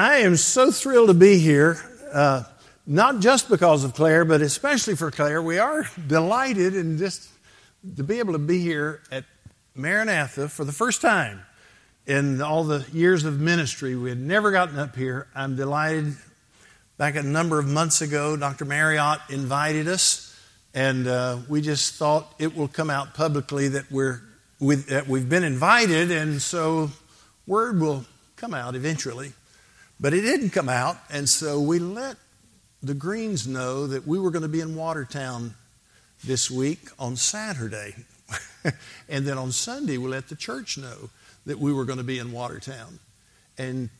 I am so thrilled to be here, uh, not just because of Claire, but especially for Claire. We are delighted and just to be able to be here at Maranatha for the first time in all the years of ministry. We had never gotten up here. I'm delighted. Back a number of months ago, Dr. Marriott invited us, and uh, we just thought it will come out publicly that we're that we've been invited, and so word will come out eventually. But it didn't come out, and so we let the Greens know that we were going to be in Watertown this week on Saturday. and then on Sunday, we let the church know that we were going to be in Watertown. And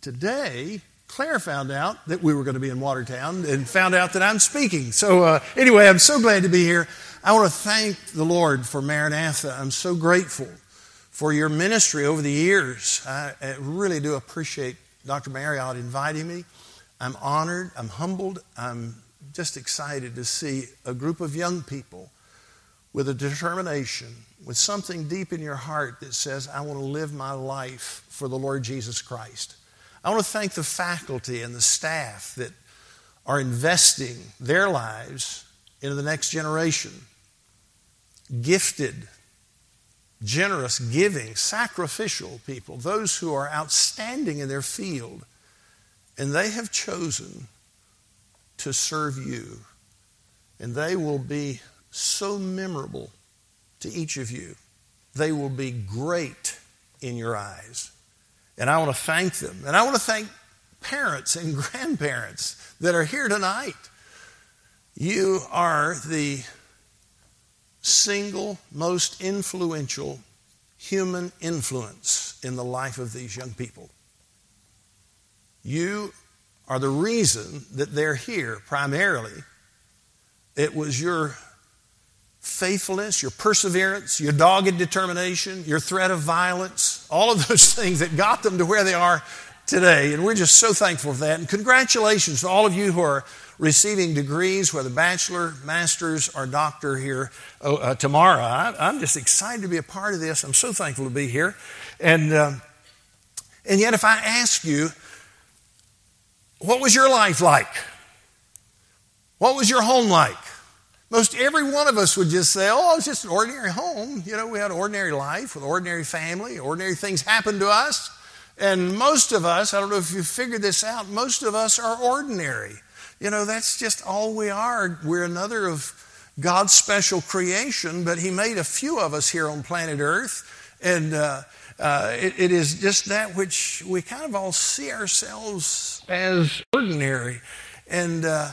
today, Claire found out that we were going to be in Watertown and found out that I'm speaking. So, uh, anyway, I'm so glad to be here. I want to thank the Lord for Maranatha. I'm so grateful for your ministry over the years. I, I really do appreciate Dr. Marriott inviting me. I'm honored, I'm humbled, I'm just excited to see a group of young people with a determination, with something deep in your heart that says, I want to live my life for the Lord Jesus Christ. I want to thank the faculty and the staff that are investing their lives into the next generation. Gifted, generous, giving, sacrificial people, those who are outstanding in their field, and they have chosen to serve you. And they will be so memorable to each of you. They will be great in your eyes. And I want to thank them. And I want to thank parents and grandparents that are here tonight. You are the single most influential human influence in the life of these young people. You are the reason that they're here primarily. It was your faithfulness, your perseverance, your dogged determination, your threat of violence, all of those things that got them to where they are today. And we're just so thankful for that. And congratulations to all of you who are receiving degrees, whether bachelor, master's, or doctor here uh, uh tomorrow. I, am just excited to be a part of this. I'm so thankful to be here. And, uh, and yet, if I ask you, what was your life like? What was your home like? Most every one of us would just say, oh, it's just an ordinary home. You know, we had an ordinary life with an ordinary family, ordinary things happened to us. And most of us, I don't know if you figured this out, most of us are ordinary. You know, that's just all we are. We're another of God's special creation, but He made a few of us here on planet Earth. And uh, uh, it, it is just that which we kind of all see ourselves as ordinary. And uh,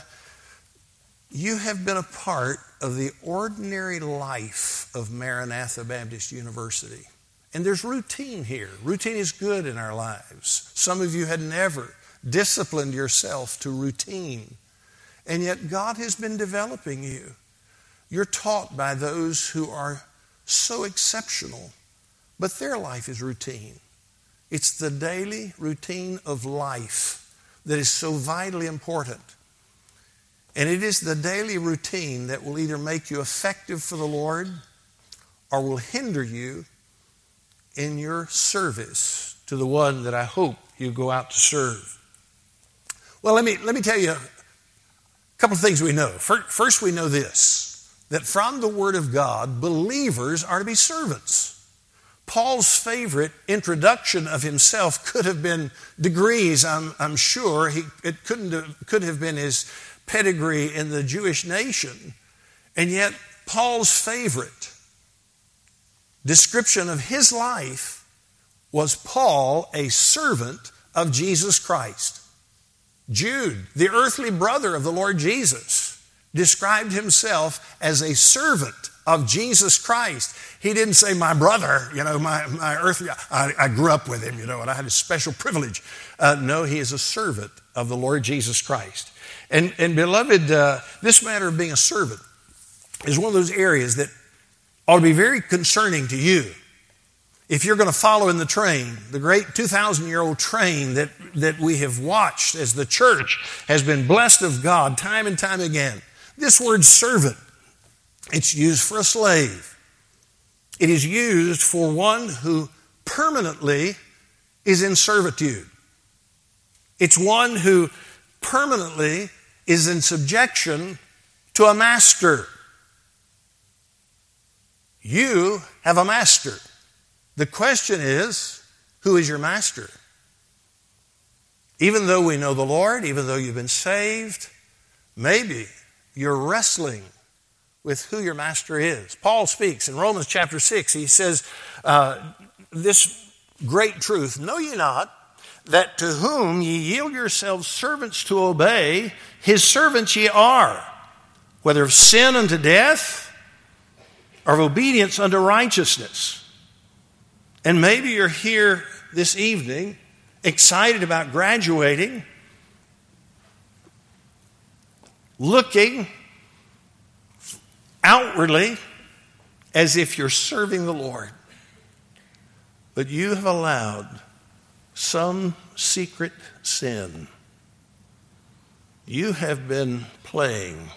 you have been a part of the ordinary life of Maranatha Baptist University. And there's routine here. Routine is good in our lives. Some of you had never disciplined yourself to routine. And yet, God has been developing you. You're taught by those who are so exceptional, but their life is routine. It's the daily routine of life that is so vitally important. And it is the daily routine that will either make you effective for the Lord or will hinder you in your service to the one that I hope you go out to serve. Well, let me, let me tell you a couple of things we know. First, we know this that from the Word of God, believers are to be servants. Paul's favorite introduction of himself could have been degrees, I'm, I'm sure. He, it couldn't have, could have been his pedigree in the Jewish nation. And yet, Paul's favorite description of his life was Paul, a servant of Jesus Christ. Jude, the earthly brother of the Lord Jesus, described himself as a servant of Jesus Christ. He didn't say, my brother, you know, my, my earthly, I, I grew up with him, you know, and I had a special privilege. Uh, no, he is a servant of the Lord Jesus Christ. And, and beloved, uh, this matter of being a servant is one of those areas that ought to be very concerning to you. If you're going to follow in the train, the great 2,000 year old train that, that we have watched as the church has been blessed of God time and time again, this word servant, it's used for a slave. It is used for one who permanently is in servitude. It's one who permanently is in subjection to a master. You have a master. The question is, who is your master? Even though we know the Lord, even though you've been saved, maybe you're wrestling with who your master is. Paul speaks in Romans chapter 6. He says, uh, This great truth, know ye not that to whom ye yield yourselves servants to obey, his servants ye are, whether of sin unto death of obedience unto righteousness. And maybe you're here this evening excited about graduating, looking outwardly as if you're serving the Lord. But you have allowed some secret sin. You have been playing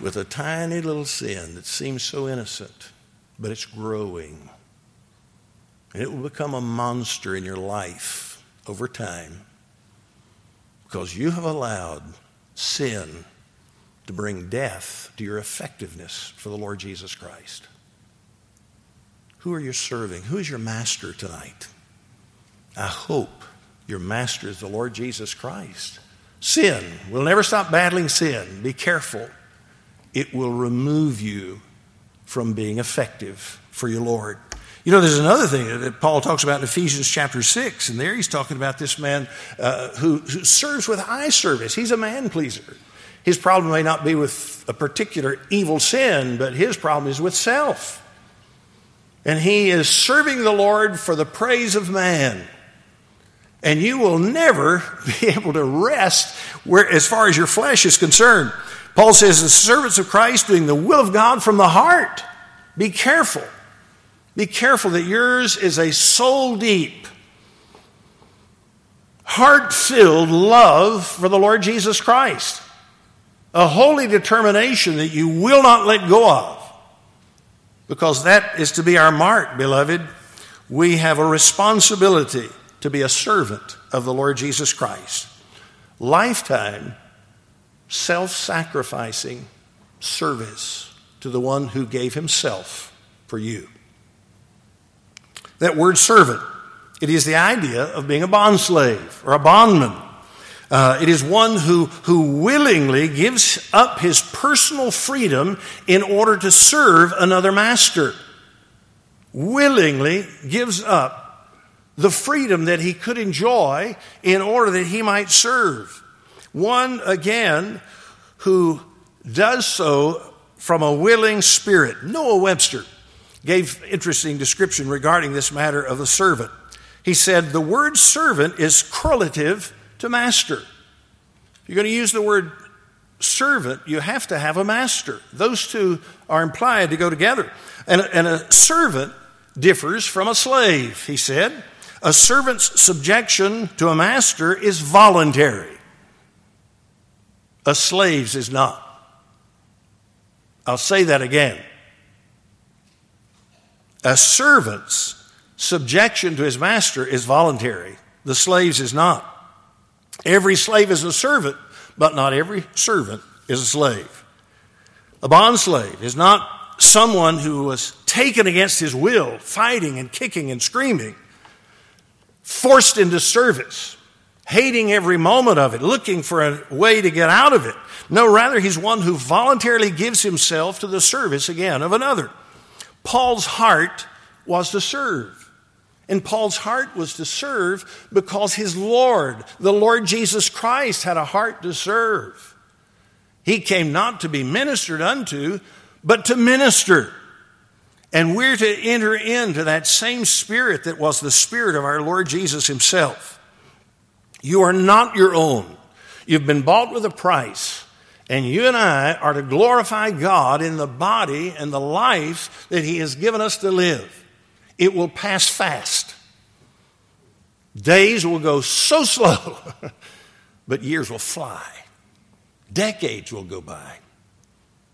with a tiny little sin that seems so innocent, but it's growing. And it will become a monster in your life over time because you have allowed sin to bring death to your effectiveness for the Lord Jesus Christ. Who are you serving? Who is your master tonight? I hope your master is the Lord Jesus Christ. Sin, we'll never stop battling sin. Be careful. It will remove you from being effective for your Lord. You know, there's another thing that Paul talks about in Ephesians chapter 6, and there he's talking about this man uh, who, who serves with eye service. He's a man pleaser. His problem may not be with a particular evil sin, but his problem is with self. And he is serving the Lord for the praise of man. And you will never be able to rest where, as far as your flesh is concerned. Paul says, the servants of Christ doing the will of God from the heart. Be careful. Be careful that yours is a soul deep, heart filled love for the Lord Jesus Christ. A holy determination that you will not let go of. Because that is to be our mark, beloved. We have a responsibility to be a servant of the Lord Jesus Christ. Lifetime, self sacrificing service to the one who gave himself for you. That word servant, it is the idea of being a bondslave or a bondman. Uh, it is one who, who willingly gives up his personal freedom in order to serve another master. Willingly gives up the freedom that he could enjoy in order that he might serve. One, again, who does so from a willing spirit. Noah Webster gave interesting description regarding this matter of the servant. He said, The word servant is correlative to master. If you're going to use the word servant, you have to have a master. Those two are implied to go together. And, and a servant differs from a slave, he said. A servant's subjection to a master is voluntary, a slave's is not. I'll say that again. A servant's subjection to his master is voluntary, the slave's is not. Every slave is a servant, but not every servant is a slave. A bond slave is not someone who was taken against his will, fighting and kicking and screaming, forced into service, hating every moment of it, looking for a way to get out of it. No, rather, he's one who voluntarily gives himself to the service again of another. Paul's heart was to serve. And Paul's heart was to serve because his Lord, the Lord Jesus Christ, had a heart to serve. He came not to be ministered unto, but to minister. And we're to enter into that same spirit that was the spirit of our Lord Jesus himself. You are not your own. You've been bought with a price. And you and I are to glorify God in the body and the life that He has given us to live. It will pass fast. Days will go so slow, but years will fly. Decades will go by.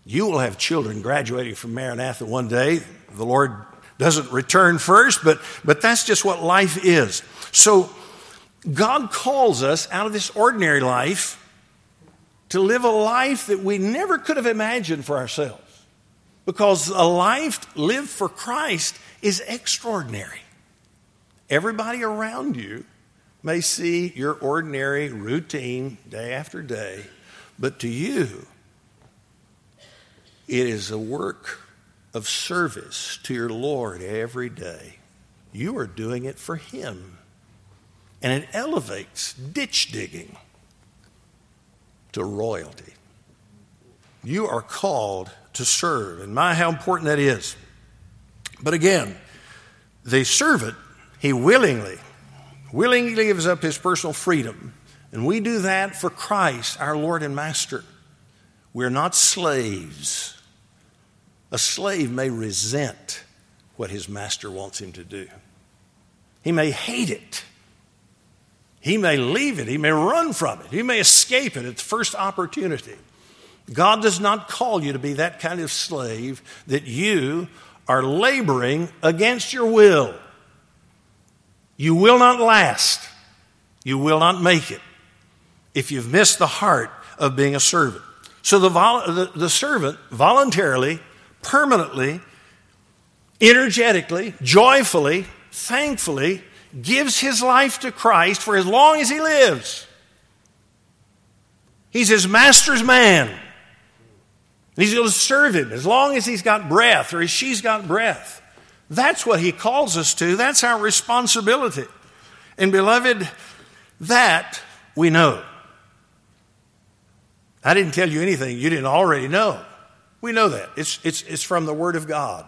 You will have children graduating from Maranatha one day. The Lord doesn't return first, but, but that's just what life is. So God calls us out of this ordinary life to live a life that we never could have imagined for ourselves. Because a life lived for Christ is extraordinary. Everybody around you may see your ordinary routine day after day, but to you, it is a work of service to your Lord every day. You are doing it for Him. And it elevates ditch digging to royalty. You are called to serve, and my, how important that is. But again, the servant, he willingly, willingly gives up his personal freedom. And we do that for Christ, our Lord and Master. We're not slaves. A slave may resent what his master wants him to do, he may hate it. He may leave it. He may run from it. He may escape it at the first opportunity. God does not call you to be that kind of slave that you are laboring against your will. You will not last. You will not make it if you've missed the heart of being a servant. So the, vol- the, the servant voluntarily, permanently, energetically, joyfully, thankfully gives his life to Christ for as long as he lives. He's his master's man. He's going to serve him as long as he's got breath or as she's got breath. That's what he calls us to. That's our responsibility. And beloved, that we know. I didn't tell you anything you didn't already know. We know that. It's, it's, it's from the Word of God.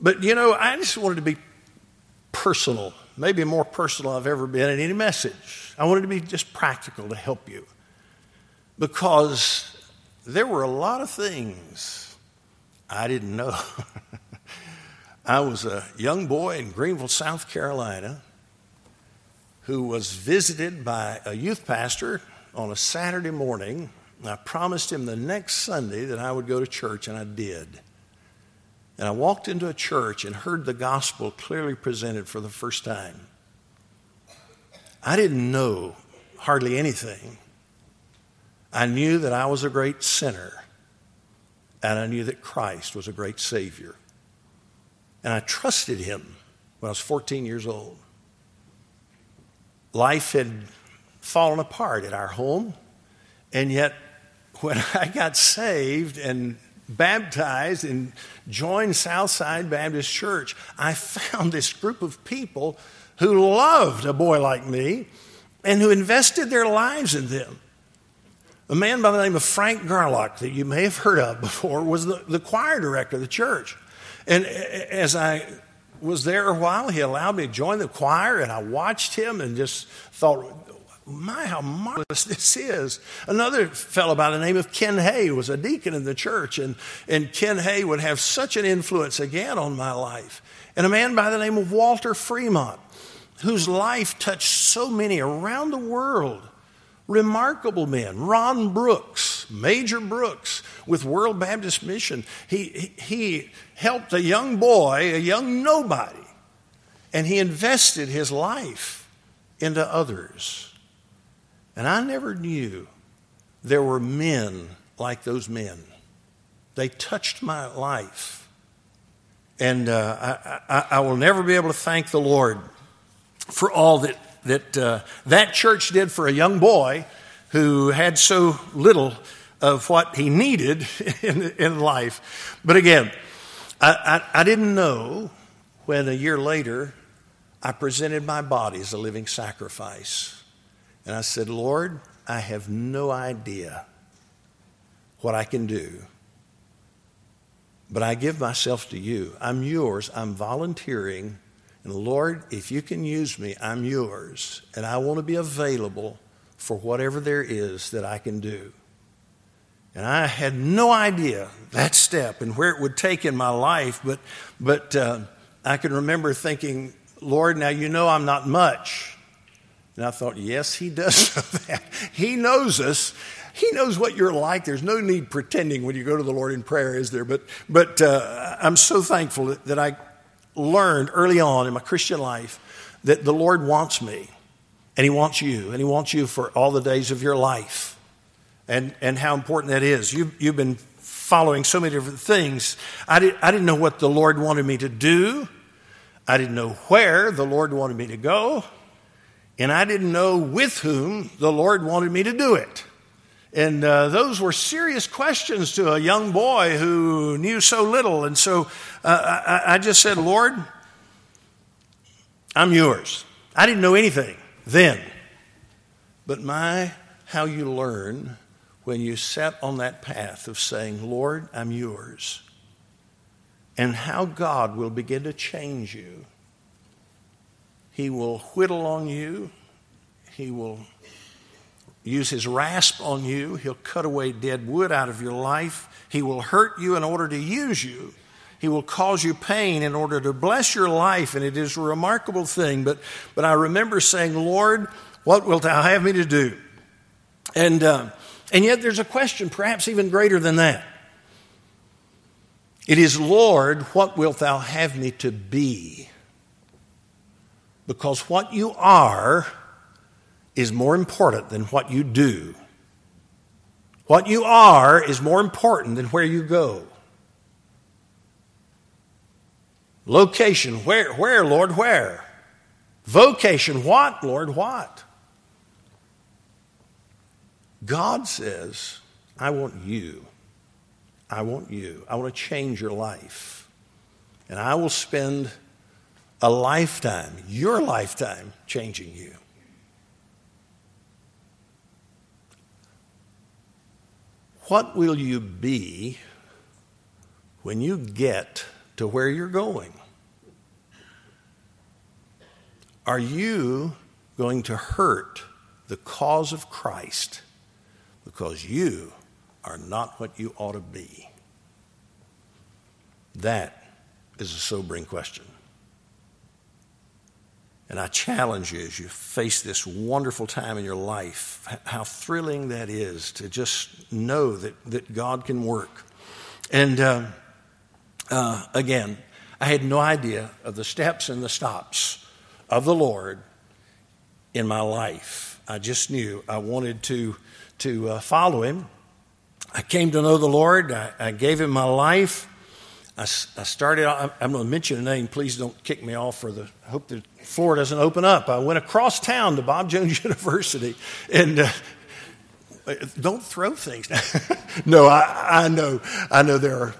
But you know, I just wanted to be personal, maybe more personal I've ever been in any message. I wanted to be just practical to help you because there were a lot of things I didn't know. I was a young boy in Greenville, South Carolina, who was visited by a youth pastor on a Saturday morning. I promised him the next Sunday that I would go to church, and I did. And I walked into a church and heard the gospel clearly presented for the first time. I didn't know hardly anything. I knew that I was a great sinner, and I knew that Christ was a great Savior. And I trusted Him when I was 14 years old. Life had fallen apart at our home, and yet when I got saved and baptized and joined Southside Baptist Church, I found this group of people who loved a boy like me and who invested their lives in them. A man by the name of Frank Garlock, that you may have heard of before, was the, the choir director of the church. And as I was there a while, he allowed me to join the choir, and I watched him and just thought, my, how marvelous this is. Another fellow by the name of Ken Hay was a deacon in the church, and, and Ken Hay would have such an influence again on my life. And a man by the name of Walter Fremont, whose life touched so many around the world. Remarkable men. Ron Brooks, Major Brooks with World Baptist Mission. He, he helped a young boy, a young nobody, and he invested his life into others. And I never knew there were men like those men. They touched my life. And uh, I, I, I, will never be able to thank the Lord for all that that, uh, that church did for a young boy who had so little of what he needed in, in life. But again, I, I, I didn't know when a year later I presented my body as a living sacrifice. And I said, Lord, I have no idea what I can do, but I give myself to you. I'm yours. I'm volunteering. And Lord, if you can use me, I'm yours. And I want to be available for whatever there is that I can do. And I had no idea that step and where it would take in my life, but, but uh, I can remember thinking, Lord, now you know I'm not much. And I thought, yes, he does know that. He knows us. He knows what you're like. There's no need pretending when you go to the Lord in prayer, is there? But, but uh, I'm so thankful that, I learned early on in my Christian life that the Lord wants me. And He wants you, and He wants you for all the days of your life. And, and how important that is. You, you've been following so many different things. I, did, I didn't know what the Lord wanted me to do, I didn't know where the Lord wanted me to go, and I didn't know with whom the Lord wanted me to do it. And uh, those were serious questions to a young boy who knew so little. And so uh, I, I just said, Lord, I'm yours. I didn't know anything then. But my, how you learn when you set on that path of saying, Lord, I'm yours. And how God will begin to change you. He will whittle on you. He will use his rasp on you. He'll cut away dead wood out of your life. He will hurt you in order to use you. He will cause you pain in order to bless your life, and it is a remarkable thing. But, but I remember saying, Lord, what wilt thou have me to do? And, uh, and yet there's a question, perhaps even greater than that. It is, Lord, what wilt thou have me to be? Because what you are is more important than what you do. What you are is more important than where you go. Location, where, where, Lord, where? Vocation, what, Lord, what? God says, I want you. I want you. I want to change your life. And I will spend a lifetime, your lifetime, changing you. What will you be when you get to where you're going? Are you going to hurt the cause of Christ because you are not what you ought to be? That is a sobering question. And I challenge you as you face this wonderful time in your life, how thrilling that is to just know that, that God can work. And uh, uh, again, I had no idea of the steps and the stops of the Lord in my life. I just knew I wanted to, to uh, follow Him. I came to know the Lord, I, I gave Him my life. I, I started, I'm going to mention a name, please don't kick me off for the, I hope the floor doesn't open up. I went across town to Bob Jones University and uh, don't throw things. no, I, I know, I know there are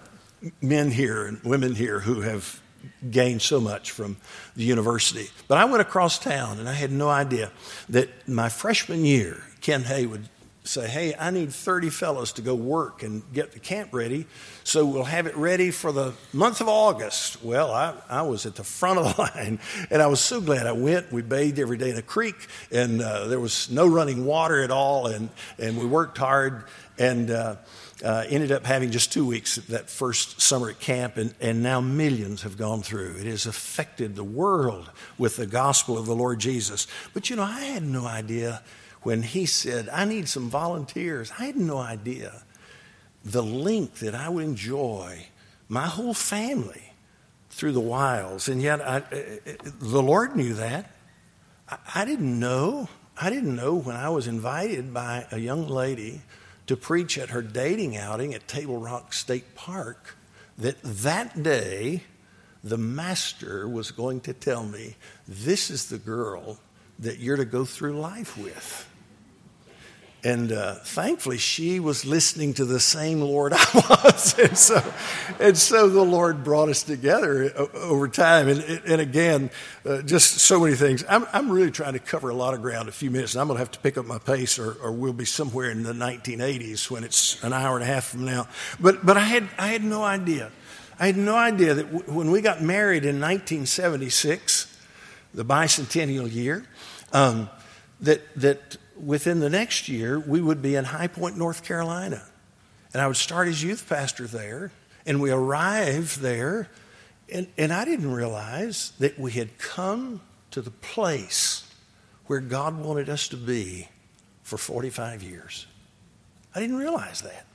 men here and women here who have gained so much from the university. But I went across town and I had no idea that my freshman year, Ken Hay would say, Hey, I need 30 fellows to go work and get the camp ready, so we'll have it ready for the month of August. Well, I, I was at the front of the line, and I was so glad I went. We bathed every day in a creek, and uh, there was no running water at all, and, and we worked hard, and uh, uh, ended up having just two weeks that first summer at camp, and, and now millions have gone through. It has affected the world with the gospel of the Lord Jesus. But you know, I had no idea when he said, I need some volunteers, I had no idea the link that I would enjoy my whole family through the wilds. And yet, I, uh, uh, the Lord knew that. I, I didn't know. I didn't know when I was invited by a young lady to preach at her dating outing at Table Rock State Park that that day the master was going to tell me, This is the girl that you're to go through life with. And uh, thankfully, she was listening to the same Lord I was. and, so, and so the Lord brought us together over time. And, and again, uh, just so many things. I'm, I'm really trying to cover a lot of ground in a few minutes. And I'm going to have to pick up my pace, or, or we'll be somewhere in the 1980s when it's an hour and a half from now. But, but I, had, I had no idea. I had no idea that w- when we got married in 1976, the bicentennial year, um, that, that within the next year, we would be in High Point, North Carolina. And I would start as youth pastor there. And we arrived there, and, and I didn't realize that we had come to the place where God wanted us to be for 45 years. I didn't realize that.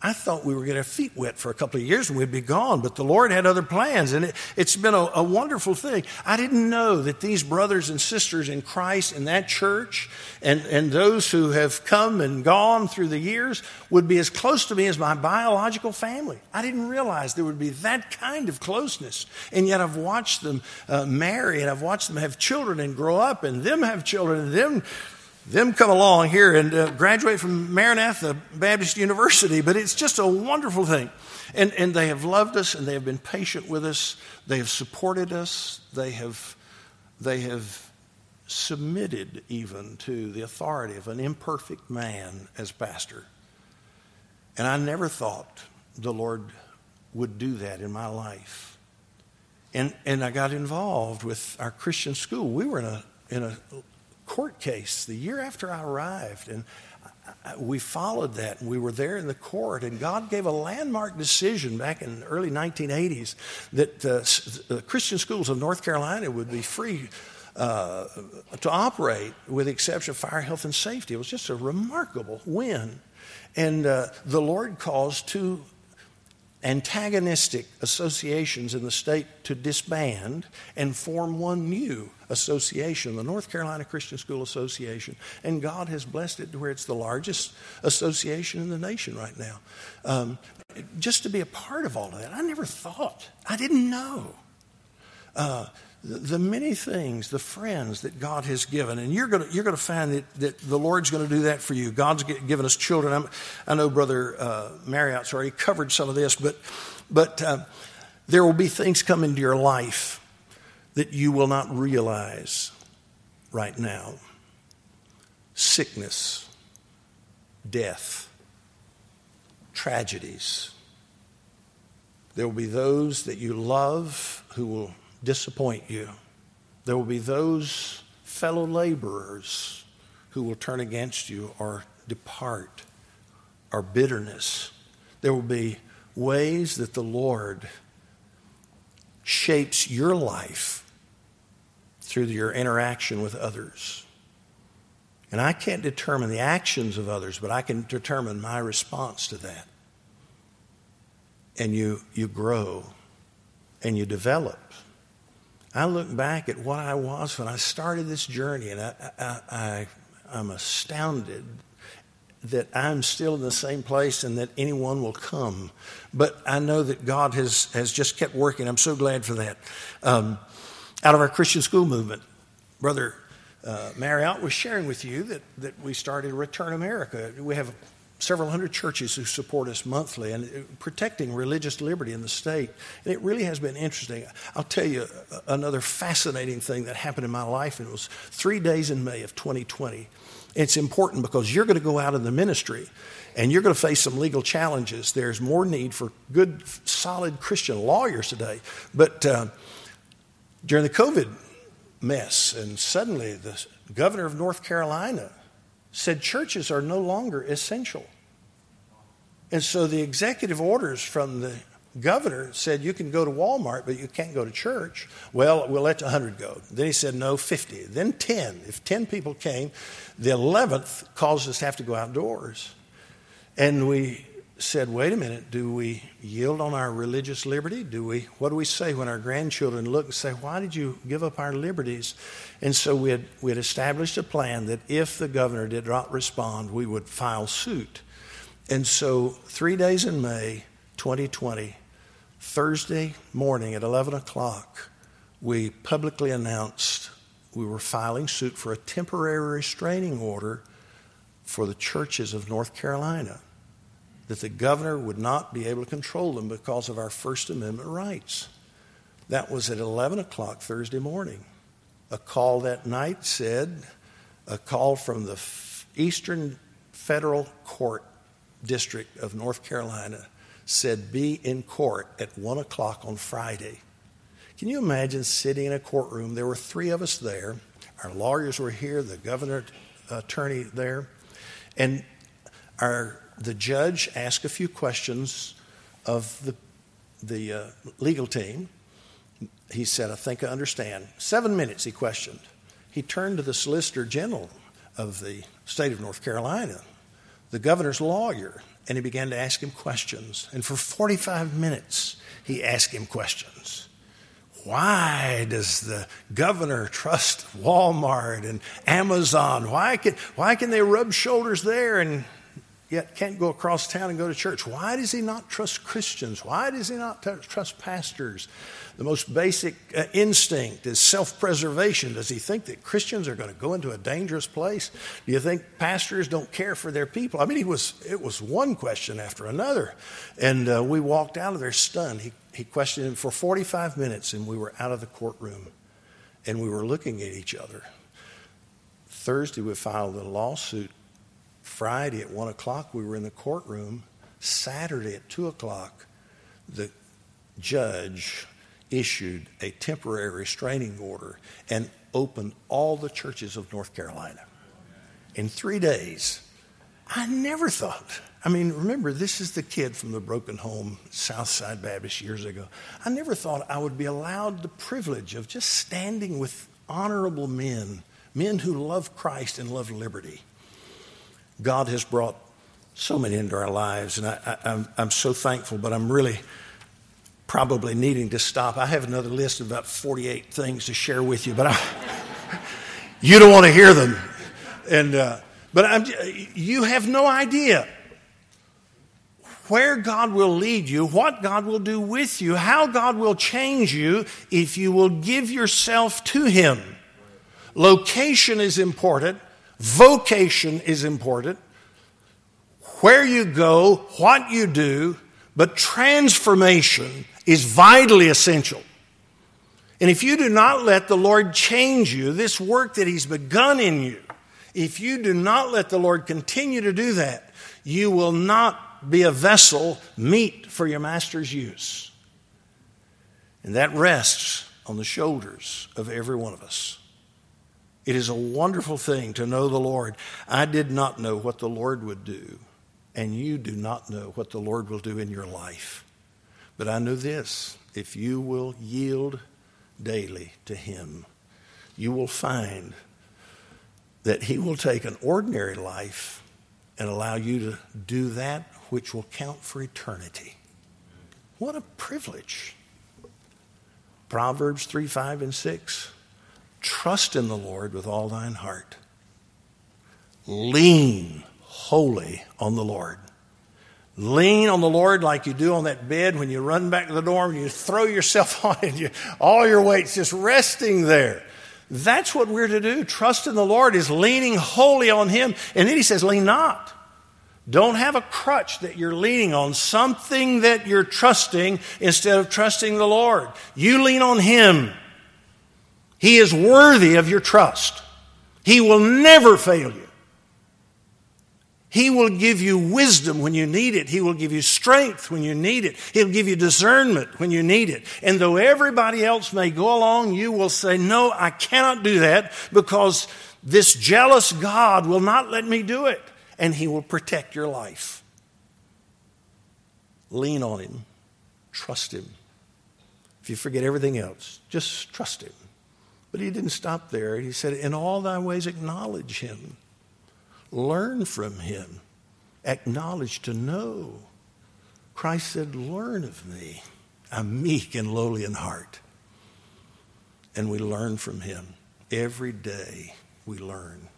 I thought we were getting our feet wet for a couple of years and we'd be gone, but the Lord had other plans, and it, has been a, a, wonderful thing. I didn't know that these brothers and sisters in Christ in that church and, and those who have come and gone through the years would be as close to me as my biological family. I didn't realize there would be that kind of closeness, and yet I've watched them uh, marry, and I've watched them have children and grow up, and them have children, and them them come along here and uh, graduate from Maranatha Baptist University, but it's just a wonderful thing. And, and they have loved us and they have been patient with us. They have supported us. They have, they have submitted even to the authority of an imperfect man as pastor. And I never thought the Lord would do that in my life. And, and I got involved with our Christian school. We were in a, in a court case the year after I arrived. And we followed that and we were there in the court and god gave a landmark decision back in the early 1980s that uh, the christian schools of north carolina would be free uh, to operate with the exception of fire health and safety it was just a remarkable win and uh, the lord caused two antagonistic associations in the state to disband and form one new association, the North Carolina Christian School Association. And God has blessed it to where it's the largest association in the nation right now. Um, just to be a part of all of that, I never thought, I didn't know. Uh, the many things, the friends that God has given, and you're going you're to find that, that the Lord's going to do that for you. God's given us children. I'm, i know Brother uh, Marriott's already covered some of this, but, but uh, there will be things come into your life that you will not realize right now sickness, death, tragedies. There will be those that you love who will disappoint you. There will be those fellow laborers who will turn against you or depart, or bitterness. There will be ways that the Lord shapes your life through your interaction with others. And I can't determine the actions of others, but I can determine my response to that. And you, you grow and you develop I look back at what I was when I started this journey, and I, I, I, I'm astounded that I'm still in the same place and that anyone will come. But I know that God has, has just kept working. I'm so glad for that. Um, out of our Christian school movement, Brother uh, Marriott was sharing with you that, that we started Return America. We have several hundred churches who support us monthly and uh, protecting religious liberty in the state. And it really has been interesting. I'll tell you another fascinating thing that happened in my life. It was three days in May of 2020. It's important because you're going to go out in the ministry and you're going to face some legal challenges. There's more need for good, solid Christian lawyers today. But uh, during the COVID mess, and suddenly the governor of North Carolina said churches are no longer essential. And so the executive orders from the governor said you can go to Walmart, but you can't go to church. Well, we'll let 100 go. Then he said no, 50. Then 10. If 10 people came, the 11th caused us to have to go outdoors. And we said, wait a minute, do we yield on our religious liberty? Do we, what do we say when our grandchildren look and say, why did you give up our liberties? And so we had, we had established a plan that if the governor did not respond, we would file suit. And so three days in May 2020, Thursday morning at 11 o'clock, we publicly announced we were filing suit for a temporary restraining order for the churches of North Carolina that the governor would not be able to control them because of our First Amendment rights. That was at 11 o'clock Thursday morning. A call that night said, a call from the Eastern Federal Court District of North Carolina said, be in court at 1 o'clock on Friday. Can you imagine sitting in a courtroom? There were three of us there. Our lawyers were here, the governor attorney there, and our the judge asked a few questions of the, the uh, legal team. He said, I think I understand. Seven minutes he questioned. He turned to the Solicitor General of the state of North Carolina, the governor's lawyer, and he began to ask him questions. And for 45 minutes, he asked him questions. Why does the governor trust Walmart and Amazon? Why can, why can they rub shoulders there and yet can't go across town and go to church? Why does he not trust Christians? Why does he not t- trust pastors? The most basic uh, instinct is self preservation. Does he think that Christians are going to go into a dangerous place? Do you think pastors don't care for their people? I mean, he was, it was one question after another. And uh, we walked out of there stunned. He, he questioned him for 45 minutes, and we were out of the courtroom. And we were looking at each other. Thursday, we filed a lawsuit Friday at 1 o'clock, we were in the courtroom. Saturday at 2 o'clock, the judge issued a temporary restraining order and opened all the churches of North Carolina. In three days, I never thought. I mean, remember, this is the kid from the broken home, Southside Baptist, years ago. I never thought I would be allowed the privilege of just standing with honorable men, men who love Christ and love liberty. God has brought so many into our lives, and I, am so thankful, but I'm really probably needing to stop. I have another list of about 48 things to share with you, but I, you don't want to hear them. And, uh, but I'm, you have no idea where God will lead you, what God will do with you, how God will change you if you will give yourself to Him. Location is important. Vocation is important. Where you go, what you do, but transformation is vitally essential. And if you do not let the Lord change you, this work that He's begun in you, if you do not let the Lord continue to do that, you will not be a vessel meet for your master's use. And that rests on the shoulders of every one of us. It is a wonderful thing to know the Lord. I did not know what the Lord would do, and you do not know what the Lord will do in your life. But I know this if you will yield daily to Him, you will find that He will take an ordinary life and allow you to do that which will count for eternity. What a privilege. Proverbs 3 5 and 6. Trust in the Lord with all thine heart. Lean wholly on the Lord. Lean on the Lord like you do on that bed when you run back to the dorm and you throw yourself on it. You, all your weight's just resting there. That's what we're to do. Trust in the Lord is leaning wholly on Him. And then He says, lean not. Don't have a crutch that you're leaning on, something that you're trusting instead of trusting the Lord. You lean on Him. He is worthy of your trust. He will never fail you. He will give you wisdom when you need it. He will give you strength when you need it. He'll give you discernment when you need it. And though everybody else may go along, you will say, No, I cannot do that because this jealous God will not let me do it. And He will protect your life. Lean on Him, trust Him. If you forget everything else, just trust Him. But he didn't stop there. He said, In all thy ways, acknowledge him, learn from him, acknowledge to know. Christ said, Learn of me. I'm meek and lowly in heart. And we learn from him. Every day we learn.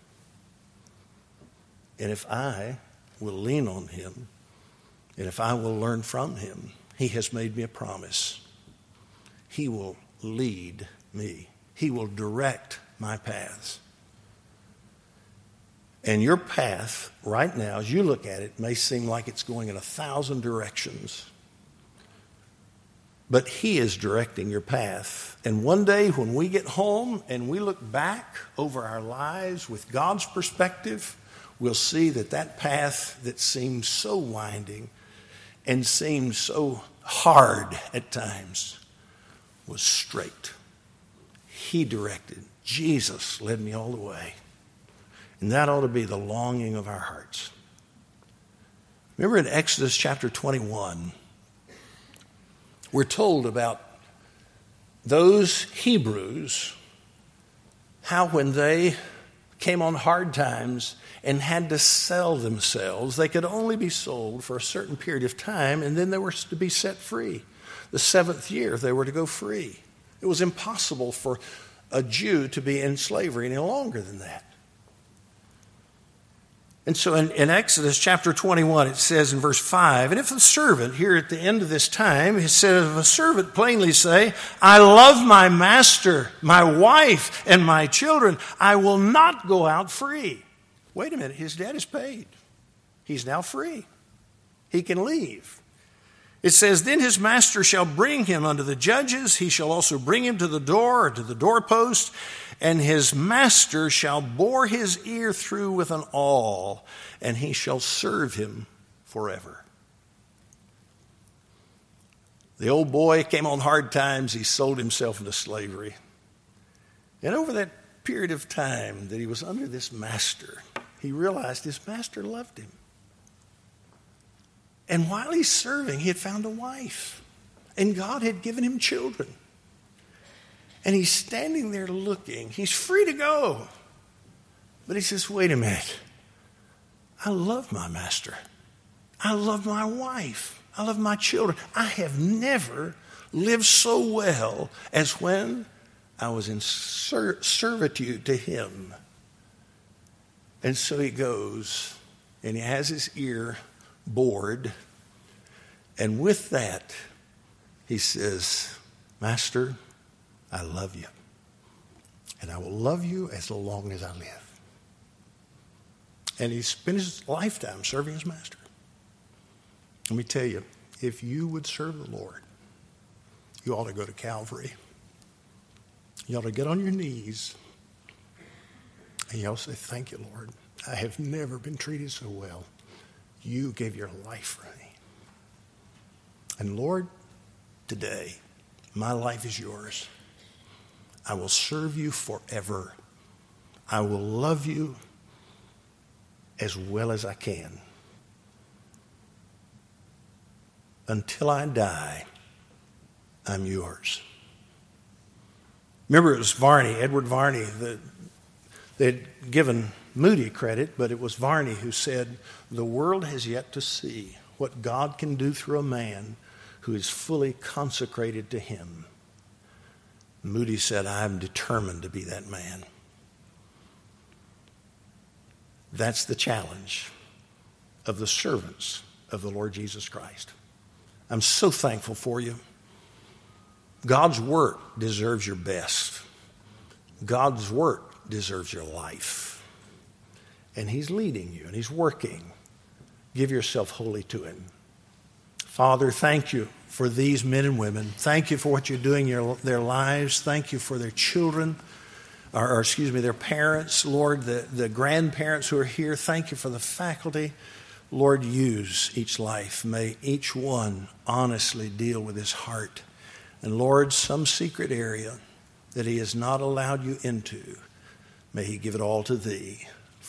And if I will lean on him, and if I will learn from him, he has made me a promise. He will lead me. He will direct my paths. And your path right now, as you look at it, may seem like it's going in a thousand directions. But He is directing your path. And one day when we get home and we look back over our lives with God's perspective, we'll see that that path that seemed so winding and seemed so hard at times was straight. He directed. Jesus led me all the way. And that ought to be the longing of our hearts. Remember in Exodus chapter 21, we're told about those Hebrews, how when they came on hard times and had to sell themselves. They could only be sold for a certain period of time, and then they were to be set free. The seventh year, they were to go free. It was impossible for a Jew to be in slavery any longer than that. And so in, in, Exodus chapter 21, it says in verse 5, and if a servant, here at the end of this time, it says, if a servant plainly say, I love my master, my wife, and my children, I will not go out free. Wait a minute, his debt is paid. He's now free. He can leave. It says, Then his master shall bring him unto the judges. He shall also bring him to the door or to the doorpost, and his master shall bore his ear through with an awl, and he shall serve him forever. The old boy came on hard times. He sold himself into slavery. And over that period of time that he was under this master, he realized his master loved him. And while he's serving, he had found a wife, and God had given him children. And he's standing there looking. He's free to go. But he says, wait a minute. I love my master. I love my wife. I love my children. I have never lived so well as when I was in ser- servitude to him. And so he goes and he has his ear bored. And with that, he says, Master, I love you. And I will love you as long as I live. And he spent his lifetime serving his master. Let me tell you, if you would serve the Lord, you ought to go to Calvary. You ought to get on your knees and you ought to say, Thank you, Lord. I have never been treated so well. You gave your life for me. And Lord, today, my life is yours. I will serve you forever. I will love you as well as I can. Until I die, I'm yours. Remember, it was Varney, Edward Varney, that they'd given Moody credit, but it was Varney who said, The world has yet to see what God can do through a man who is fully consecrated to Him. Moody said, I am determined to be that man. That's the challenge of the servants of the Lord Jesus Christ. I'm so thankful for you. God's work deserves your best. God's work deserves your life. And He's leading you and He's working. Give yourself wholly to Him. Father, thank you for these men and women. Thank you for what you're doing in their lives. Thank you for their children, or, or, excuse me, their parents, Lord, the, the grandparents who are here. Thank you for the faculty. Lord, use each life. May each one honestly deal with his heart. And Lord, some secret area that he has not allowed you into, may he give it all to thee